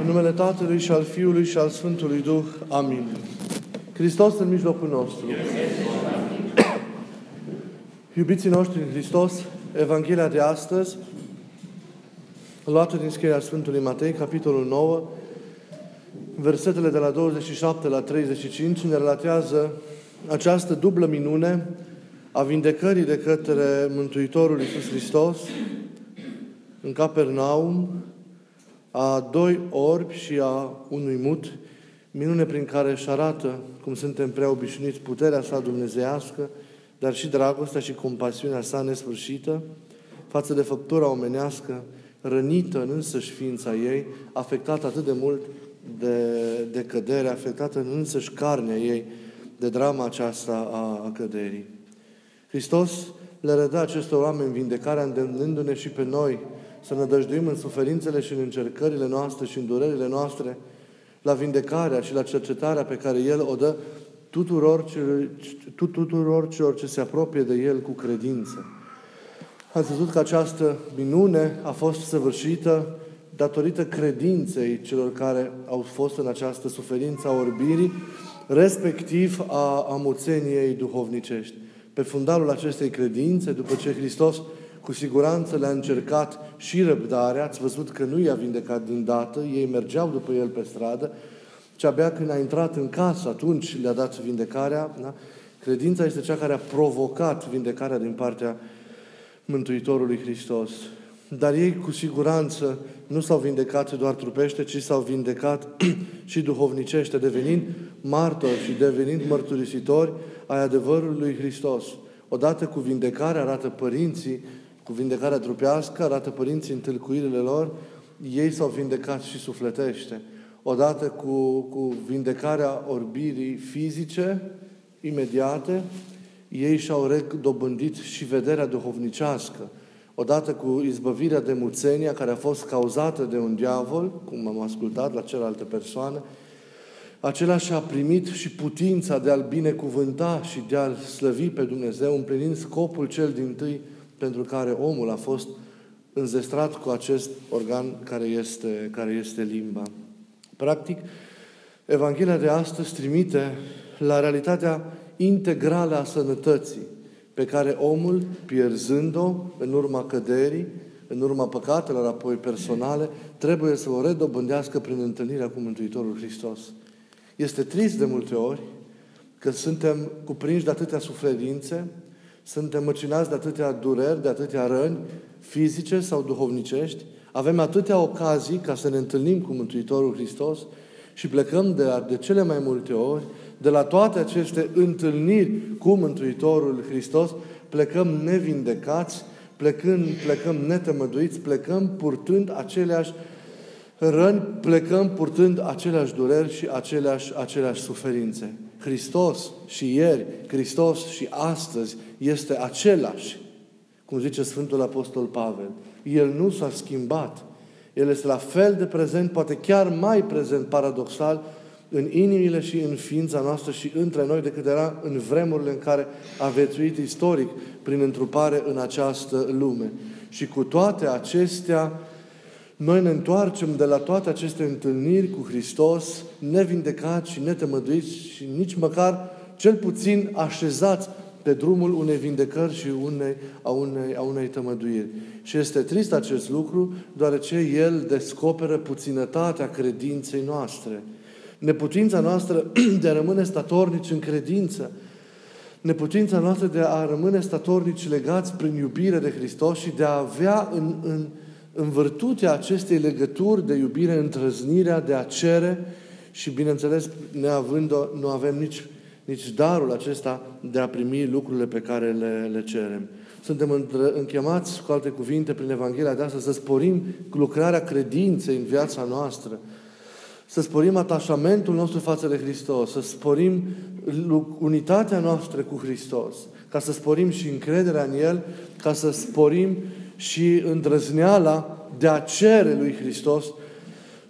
În numele Tatălui și al Fiului și al Sfântului Duh. Amin. Hristos în mijlocul nostru. Iubiții noștri în Hristos, Evanghelia de astăzi, luată din scrierea Sfântului Matei, capitolul 9, versetele de la 27 la 35, ne relatează această dublă minune a vindecării de către Mântuitorul Iisus Hristos în Capernaum, a doi orbi și a unui mut, minune prin care își arată, cum suntem prea obișnuiți, puterea sa dumnezeiască, dar și dragostea și compasiunea sa nesfârșită față de făptura omenească, rănită în însăși ființa ei, afectată atât de mult de, de cădere, afectată în însăși carnea ei de drama aceasta a, a căderii. Hristos le redă acestor oameni vindecarea, îndemnându-ne și pe noi să ne dăjduim în suferințele și în încercările noastre și în durerile noastre la vindecarea și la cercetarea pe care El o dă tuturor, tuturor celor ce se apropie de El cu credință. Ați văzut că această minune a fost săvârșită datorită credinței celor care au fost în această suferință a orbirii, respectiv a amuțeniei duhovnicești. Pe fundalul acestei credințe, după ce Hristos cu siguranță le-a încercat și răbdarea, ați văzut că nu i-a vindecat din dată, ei mergeau după el pe stradă, ci abia când a intrat în casă, atunci le-a dat vindecarea. Da? Credința este cea care a provocat vindecarea din partea Mântuitorului Hristos. Dar ei cu siguranță nu s-au vindecat doar trupește, ci s-au vindecat și duhovnicește, devenind martori și devenind mărturisitori ai adevărului lui Hristos. Odată cu vindecarea arată părinții, cu vindecarea trupească, arată părinții în tâlcuirile lor, ei s-au vindecat și sufletește. Odată cu, cu vindecarea orbirii fizice, imediate, ei și-au redobândit și vederea duhovnicească. Odată cu izbăvirea de muțenia care a fost cauzată de un diavol, cum am ascultat la celelalte persoane, acela și-a primit și putința de a-L binecuvânta și de a-L slăvi pe Dumnezeu, împlinind scopul cel din tâi pentru care omul a fost înzestrat cu acest organ care este, care este limba. Practic, Evanghelia de astăzi trimite la realitatea integrală a sănătății pe care omul, pierzând-o în urma căderii, în urma păcatelor apoi personale, trebuie să o redobândească prin întâlnirea cu Mântuitorul Hristos. Este trist de multe ori că suntem cuprinși de atâtea suferințe, suntem măcinați de atâtea dureri, de atâtea răni fizice sau duhovnicești, avem atâtea ocazii ca să ne întâlnim cu Mântuitorul Hristos și plecăm de, de cele mai multe ori, de la toate aceste întâlniri cu Mântuitorul Hristos, plecăm nevindecați, plecând, plecăm netămăduiți, plecăm purtând aceleași răni, plecăm purtând aceleași dureri și aceleași, aceleași suferințe. Hristos și ieri, Hristos și astăzi este același, cum zice Sfântul Apostol Pavel. El nu s-a schimbat. El este la fel de prezent, poate chiar mai prezent, paradoxal, în inimile și în ființa noastră și între noi decât era în vremurile în care a vețuit istoric prin întrupare în această lume. Și cu toate acestea, noi ne întoarcem de la toate aceste întâlniri cu Hristos, nevindecați și netemăduiți și nici măcar cel puțin așezați pe drumul unei vindecări și unei, a, unei, a unei tămăduiri. Și este trist acest lucru, deoarece El descoperă puținătatea credinței noastre. Neputința noastră de a rămâne statornici în credință, neputința noastră de a rămâne statornici legați prin iubire de Hristos și de a avea în, în, în virtutea acestei legături de iubire, întrăznirea de a cere și, bineînțeles, neavând nu avem nici, nici darul acesta de a primi lucrurile pe care le, le cerem. Suntem închemați, cu alte cuvinte, prin Evanghelia de astăzi, să sporim lucrarea credinței în viața noastră, să sporim atașamentul nostru față de Hristos, să sporim unitatea noastră cu Hristos, ca să sporim și încrederea în El, ca să sporim și îndrăzneala de a cere lui Hristos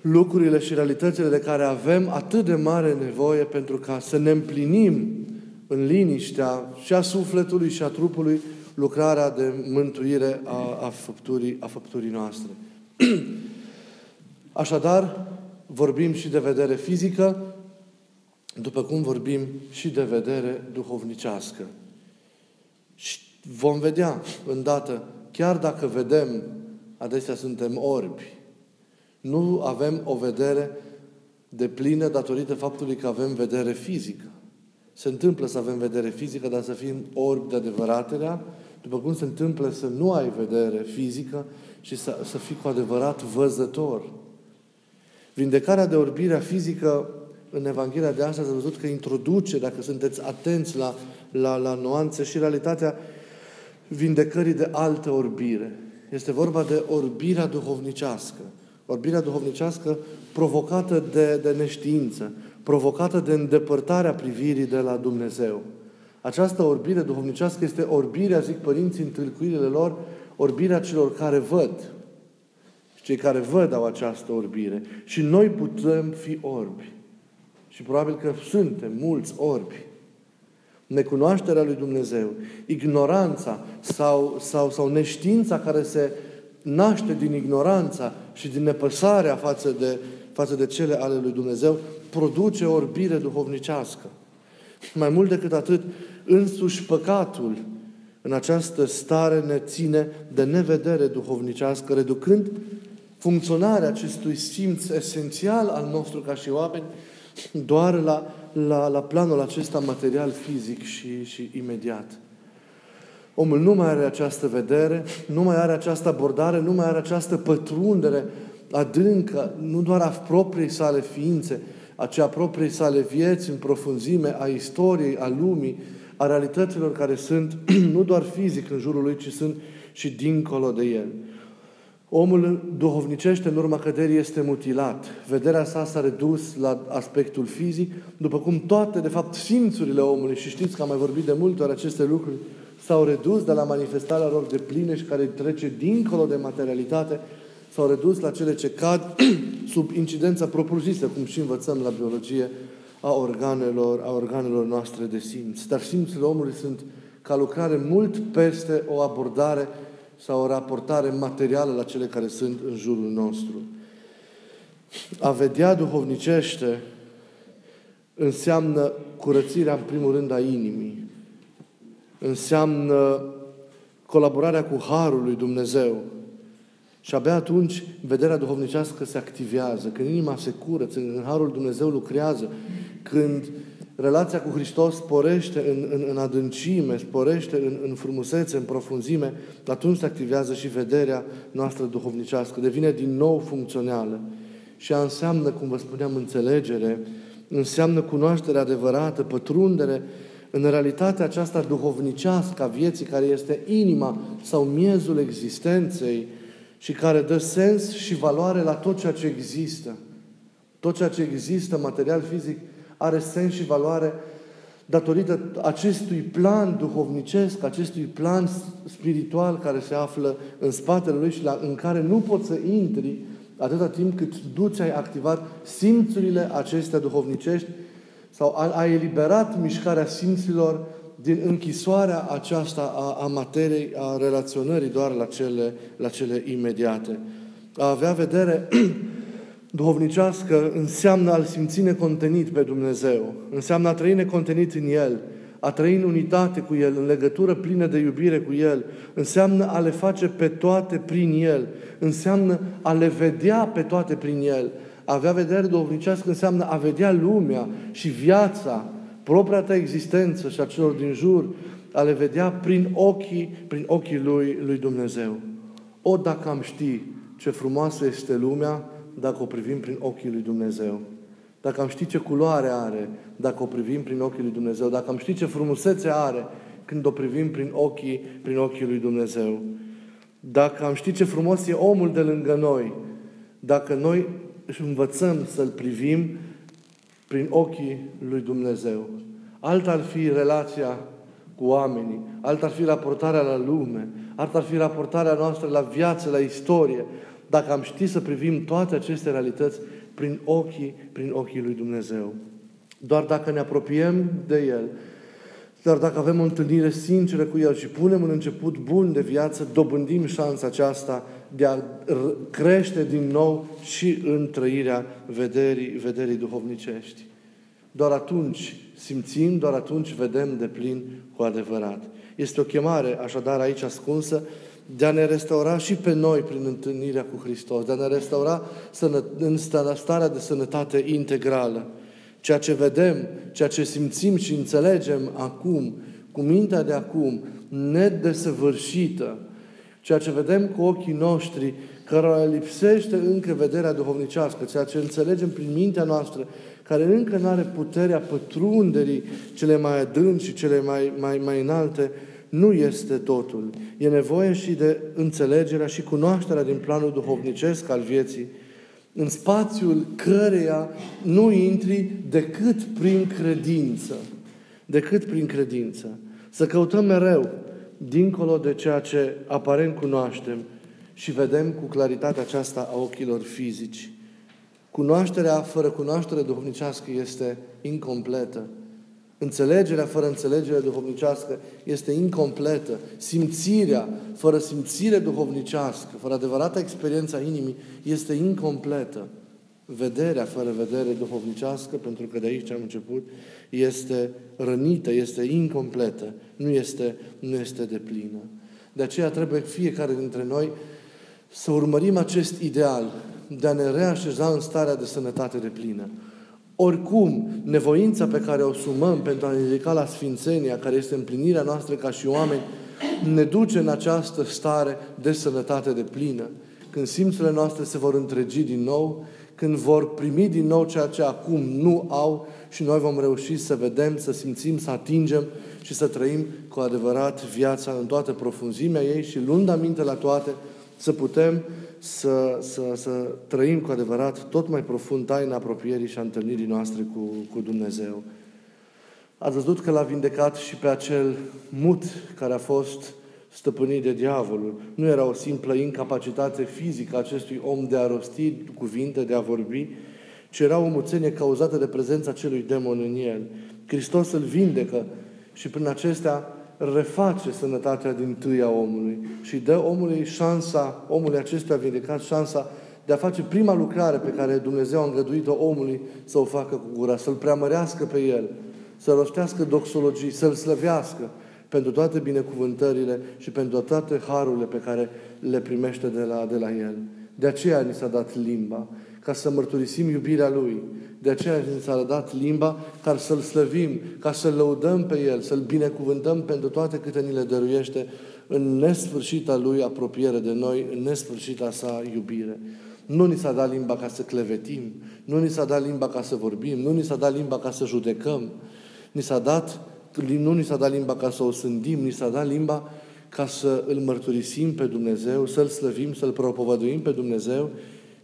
lucrurile și realitățile de care avem atât de mare nevoie pentru ca să ne împlinim în liniștea și a sufletului și a trupului lucrarea de mântuire a, a, făpturii, a făpturii noastre. Așadar, vorbim și de vedere fizică, după cum vorbim și de vedere duhovnicească. Și vom vedea îndată, chiar dacă vedem, adesea suntem orbi, nu avem o vedere de plină datorită faptului că avem vedere fizică. Se întâmplă să avem vedere fizică, dar să fim orbi de adevăratelea, după cum se întâmplă să nu ai vedere fizică și să, să fii cu adevărat văzător. Vindecarea de orbirea fizică în Evanghelia de astăzi am văzut că introduce, dacă sunteți atenți la, la, la nuanțe și realitatea vindecării de altă orbire. Este vorba de orbirea duhovnicească. Orbirea duhovnicească provocată de, de neștiință, provocată de îndepărtarea privirii de la Dumnezeu. Această orbire duhovnicească este orbirea, zic părinții în tâlcuirile lor, orbirea celor care văd. Și cei care văd au această orbire. Și noi putem fi orbi. Și probabil că suntem mulți orbi. Necunoașterea lui Dumnezeu, ignoranța sau, sau, sau neștiința care se naște din ignoranța și din nepăsarea față de, față de cele ale lui Dumnezeu, produce orbire duhovnicească. Mai mult decât atât, însuși păcatul în această stare ne ține de nevedere duhovnicească, reducând funcționarea acestui simț esențial al nostru ca și oameni doar la, la, la planul acesta material, fizic și, și imediat. Omul nu mai are această vedere, nu mai are această abordare, nu mai are această pătrundere adâncă, nu doar a propriei sale ființe, aceea propriei sale vieți în profunzime, a istoriei, a lumii, a realităților care sunt nu doar fizic în jurul lui, ci sunt și dincolo de el. Omul duhovnicește în urma căderii este mutilat. Vederea sa s-a redus la aspectul fizic, după cum toate, de fapt, simțurile omului, și știți că am mai vorbit de multe ori aceste lucruri, s-au redus de la manifestarea lor de pline și care trece dincolo de materialitate, s-au redus la cele ce cad sub incidența propriu-zisă, cum și învățăm la biologie, a organelor, a organelor noastre de simț. Dar simțurile omului sunt ca lucrare mult peste o abordare sau o raportare materială la cele care sunt în jurul nostru. A vedea duhovnicește înseamnă curățirea, în primul rând, a inimii. Înseamnă colaborarea cu Harul lui Dumnezeu. Și abia atunci vederea duhovnicească se activează, când inima se curăță, când Harul Dumnezeu lucrează, când relația cu Hristos sporește în, în, în adâncime, sporește în, în frumusețe, în profunzime, atunci se activează și vederea noastră duhovnicească, devine din nou funcțională. Și ea înseamnă, cum vă spuneam, înțelegere, înseamnă cunoaștere adevărată, pătrundere în realitatea aceasta duhovnicească a vieții, care este inima sau miezul existenței și care dă sens și valoare la tot ceea ce există. Tot ceea ce există, material, fizic, are sens și valoare datorită acestui plan duhovnicesc, acestui plan spiritual care se află în spatele lui și la, în care nu poți să intri atâta timp cât tu ți-ai activat simțurile acestea duhovnicești sau ai eliberat mișcarea simților din închisoarea aceasta a, a materiei, a relaționării doar la cele, la cele imediate. A avea vedere duhovnicească înseamnă a-L simți necontenit pe Dumnezeu, înseamnă a trăi necontenit în El, a trăi în unitate cu El, în legătură plină de iubire cu El, înseamnă a le face pe toate prin El, înseamnă a le vedea pe toate prin El. A avea vedere duhovnicească înseamnă a vedea lumea și viața, propria ta existență și a celor din jur, a le vedea prin ochii, prin ochii lui, lui Dumnezeu. O, dacă am ști ce frumoasă este lumea, dacă o privim prin ochii lui Dumnezeu. Dacă am ști ce culoare are, dacă o privim prin ochii lui Dumnezeu. Dacă am ști ce frumusețe are, când o privim prin ochii, prin ochii lui Dumnezeu. Dacă am ști ce frumos e omul de lângă noi, dacă noi învățăm să-l privim prin ochii lui Dumnezeu. Alta ar fi relația cu oamenii, alta ar fi raportarea la lume, alta ar fi raportarea noastră la viață, la istorie, dacă am ști să privim toate aceste realități prin ochii, prin ochii lui Dumnezeu. Doar dacă ne apropiem de El, Dar dacă avem o întâlnire sinceră cu El și punem un început bun de viață, dobândim șansa aceasta de a crește din nou și în trăirea vederii, vederii duhovnicești. Doar atunci simțim, doar atunci vedem de plin cu adevărat. Este o chemare, așadar, aici ascunsă, de a ne restaura și pe noi prin întâlnirea cu Hristos, de a ne restaura în starea de sănătate integrală. Ceea ce vedem, ceea ce simțim și înțelegem acum, cu mintea de acum, nedesăvârșită, ceea ce vedem cu ochii noștri, care lipsește încă vederea duhovnicească, ceea ce înțelegem prin mintea noastră, care încă nu are puterea pătrunderii cele mai adânci și cele mai, mai, mai înalte, nu este totul. E nevoie și de înțelegerea și cunoașterea din planul duhovnicesc al vieții, în spațiul căreia nu intri decât prin credință. Decât prin credință. Să căutăm mereu, dincolo de ceea ce aparent cunoaștem și vedem cu claritatea aceasta a ochilor fizici. Cunoașterea fără cunoaștere duhovnicească este incompletă. Înțelegerea fără înțelegere duhovnicească este incompletă. Simțirea fără simțire duhovnicească, fără adevărata experiența inimii, este incompletă. Vederea fără vedere duhovnicească, pentru că de aici am început, este rănită, este incompletă, nu este, nu este deplină. De aceea trebuie fiecare dintre noi să urmărim acest ideal de a ne reașeza în starea de sănătate de plină. Oricum, nevoința pe care o sumăm pentru a ne ridica la Sfințenia, care este împlinirea noastră ca și oameni, ne duce în această stare de sănătate de plină. Când simțurile noastre se vor întregi din nou, când vor primi din nou ceea ce acum nu au și noi vom reuși să vedem, să simțim, să atingem și să trăim cu adevărat viața în toată profunzimea ei și luând aminte la toate, să putem să, să, să trăim cu adevărat tot mai profund taina apropierii și a întâlnirii noastre cu, cu Dumnezeu. Ați văzut că l-a vindecat și pe acel mut care a fost stăpânit de diavolul. Nu era o simplă incapacitate fizică a acestui om de a rosti cuvinte, de a vorbi, ci era o muțenie cauzată de prezența acelui demon în el. Hristos îl vindecă și prin acestea reface sănătatea din tâia omului și dă omului șansa, omului acestuia vindecat, șansa de a face prima lucrare pe care Dumnezeu a îngăduit-o omului să o facă cu gura, să-l preamărească pe el, să rostească doxologii, să-l slăvească pentru toate binecuvântările și pentru toate harurile pe care le primește de la, de la el. De aceea ni s-a dat limba, ca să mărturisim iubirea Lui, de aceea ni s-a dat limba ca să-L slăvim, ca să-L lăudăm pe El, să-L binecuvântăm pentru toate câte ni le dăruiește în nesfârșita Lui apropiere de noi, în nesfârșita sa iubire. Nu ni s-a dat limba ca să clevetim, nu ni s-a dat limba ca să vorbim, nu ni s-a dat limba ca să judecăm, ni s-a dat, nu ni s-a dat limba ca să o sândim, ni s-a dat limba ca să îl mărturisim pe Dumnezeu, să-L slăvim, să-L propovăduim pe Dumnezeu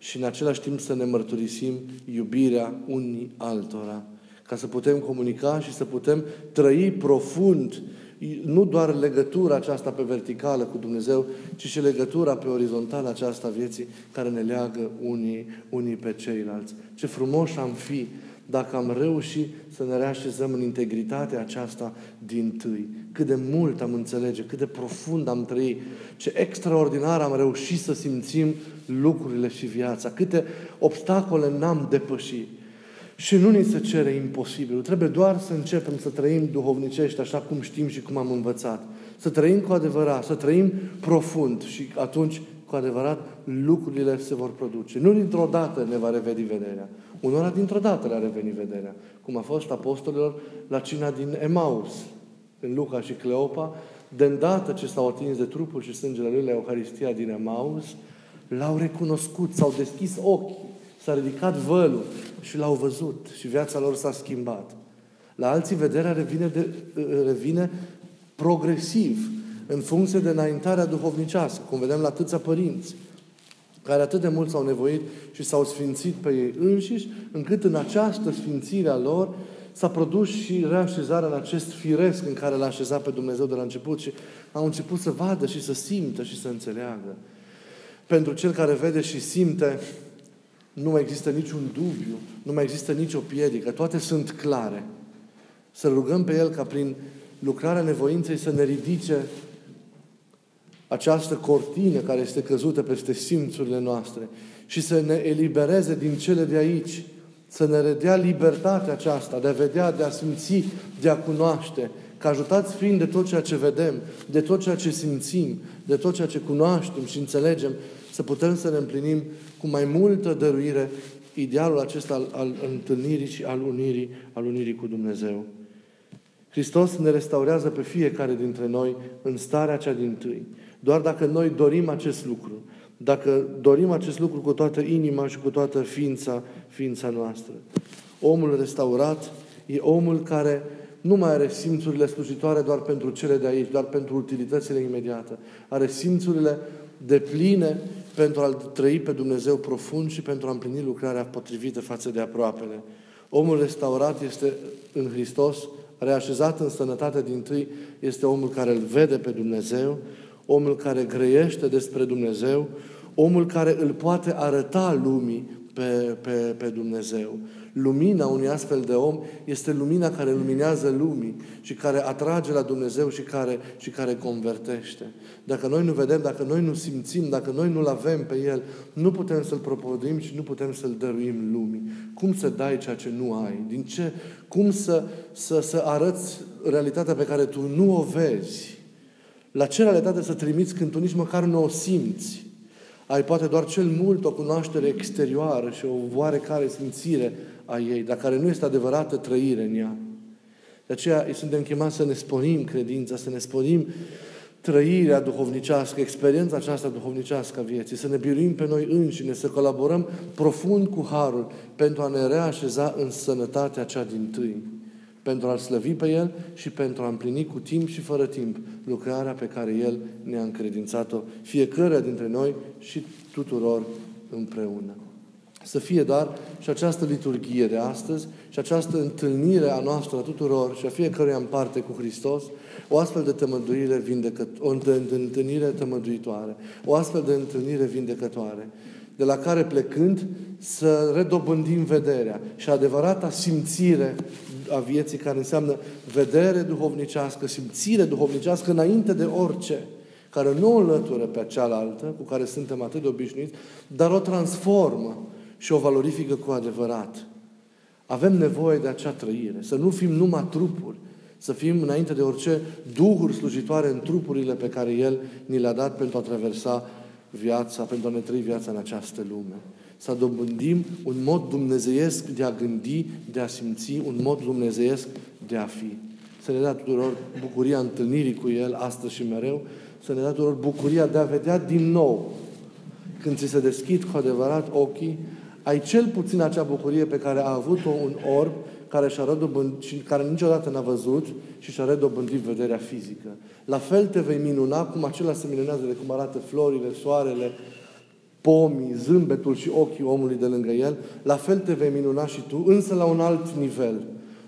și în același timp să ne mărturisim iubirea unii altora. Ca să putem comunica și să putem trăi profund nu doar legătura aceasta pe verticală cu Dumnezeu, ci și legătura pe orizontală aceasta vieții care ne leagă unii, unii pe ceilalți. Ce frumos am fi dacă am reușit să ne reașezăm în integritatea aceasta din tâi. Cât de mult am înțelege, cât de profund am trăit, ce extraordinar am reușit să simțim lucrurile și viața, câte obstacole n-am depășit. Și nu ni se cere imposibil. Trebuie doar să începem să trăim duhovnicești așa cum știm și cum am învățat. Să trăim cu adevărat, să trăim profund și atunci cu adevărat lucrurile se vor produce. Nu dintr-o dată ne va reveni vederea. Unora dintr-o dată le-a revenit vederea. Cum a fost apostolilor la cina din Emaus, în Luca și Cleopa, de îndată ce s-au atins de trupul și sângele lui la Euharistia din Emaus, l-au recunoscut, s-au deschis ochii, s-a ridicat vălul și l-au văzut și viața lor s-a schimbat. La alții vederea revine, de, revine progresiv, în funcție de înaintarea duhovnicească, cum vedem la atâția părinți, care atât de mult s-au nevoit și s-au sfințit pe ei înșiși, încât în această sfințire a lor s-a produs și reașezarea în acest firesc în care l-a așezat pe Dumnezeu de la început și au început să vadă și să simtă și să înțeleagă. Pentru cel care vede și simte, nu mai există niciun dubiu, nu mai există nicio piedică, toate sunt clare. Să rugăm pe El ca prin lucrarea nevoinței să ne ridice această cortină care este căzută peste simțurile noastre și să ne elibereze din cele de aici, să ne redea libertatea aceasta de a vedea, de a simți, de a cunoaște, că ajutați fiind de tot ceea ce vedem, de tot ceea ce simțim, de tot ceea ce cunoaștem și înțelegem, să putem să ne împlinim cu mai multă dăruire idealul acesta al, al întâlnirii și al unirii, al unirii cu Dumnezeu. Hristos ne restaurează pe fiecare dintre noi în starea cea din tâi. Doar dacă noi dorim acest lucru, dacă dorim acest lucru cu toată inima și cu toată ființa, ființa noastră. Omul restaurat e omul care nu mai are simțurile slujitoare doar pentru cele de aici, doar pentru utilitățile imediate. Are simțurile de pline pentru a-L trăi pe Dumnezeu profund și pentru a împlini lucrarea potrivită față de aproapele. Omul restaurat este în Hristos, reașezat în sănătate din tâi, este omul care îl vede pe Dumnezeu, omul care grăiește despre Dumnezeu, omul care îl poate arăta lumii pe, pe, pe Dumnezeu. Lumina unui astfel de om este lumina care luminează lumii și care atrage la Dumnezeu și care, și care convertește. Dacă noi nu vedem, dacă noi nu simțim, dacă noi nu-L avem pe El, nu putem să-L propovăduim și nu putem să-L dăruim lumii. Cum să dai ceea ce nu ai? Din ce? Cum să, să, să arăți realitatea pe care tu nu o vezi? La ce realitate să trimiți când tu nici măcar nu o simți? Ai poate doar cel mult o cunoaștere exterioară și o oarecare simțire a ei, dar care nu este adevărată trăire în ea. De aceea îi suntem chemați să ne sporim credința, să ne sporim trăirea duhovnicească, experiența aceasta duhovnicească a vieții, să ne biruim pe noi înșine, să colaborăm profund cu Harul pentru a ne reașeza în sănătatea cea din tâi, pentru a-L slăvi pe El și pentru a împlini cu timp și fără timp lucrarea pe care El ne-a încredințat-o fiecare dintre noi și tuturor împreună. Să fie dar și această liturghie de astăzi și această întâlnire a noastră a tuturor și a fiecăruia în parte cu Hristos, o astfel de tămăduire vindecăt, o întâlnire tămăduitoare, o astfel de întâlnire vindecătoare, de la care plecând să redobândim vederea și adevărata simțire a vieții care înseamnă vedere duhovnicească, simțire duhovnicească înainte de orice, care nu o înlătură pe cealaltă, cu care suntem atât de obișnuiți, dar o transformă și o valorifică cu adevărat. Avem nevoie de acea trăire, să nu fim numai trupuri, să fim înainte de orice duhuri slujitoare în trupurile pe care El ni le-a dat pentru a traversa viața, pentru a ne trăi viața în această lume. Să dobândim un mod dumnezeiesc de a gândi, de a simți, un mod dumnezeiesc de a fi. Să ne dea tuturor bucuria întâlnirii cu El astăzi și mereu, să ne dea tuturor bucuria de a vedea din nou, când ți se deschid cu adevărat ochii, ai cel puțin acea bucurie pe care a avut-o un orb care și-a redobândit, și care niciodată n-a văzut și și-a redobândit vederea fizică. La fel te vei minuna cum acela se minunează de cum arată florile, soarele, pomii, zâmbetul și ochii omului de lângă el, la fel te vei minuna și tu, însă la un alt nivel,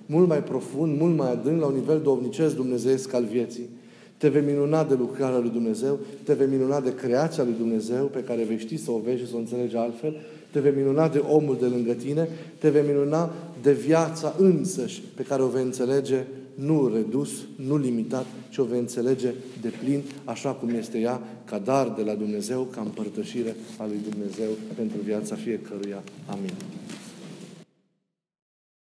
mult mai profund, mult mai adânc, la un nivel dovnicesc dumnezeiesc al vieții. Te vei minuna de lucrarea lui Dumnezeu, te vei minuna de creația lui Dumnezeu, pe care vei ști să o vezi și să o înțelegi altfel, te vei minuna de omul de lângă tine, te vei minuna de viața însăși pe care o vei înțelege nu redus, nu limitat, ci o vei înțelege de plin așa cum este ea, ca dar de la Dumnezeu, ca împărtășire a lui Dumnezeu pentru viața fiecăruia. Amin.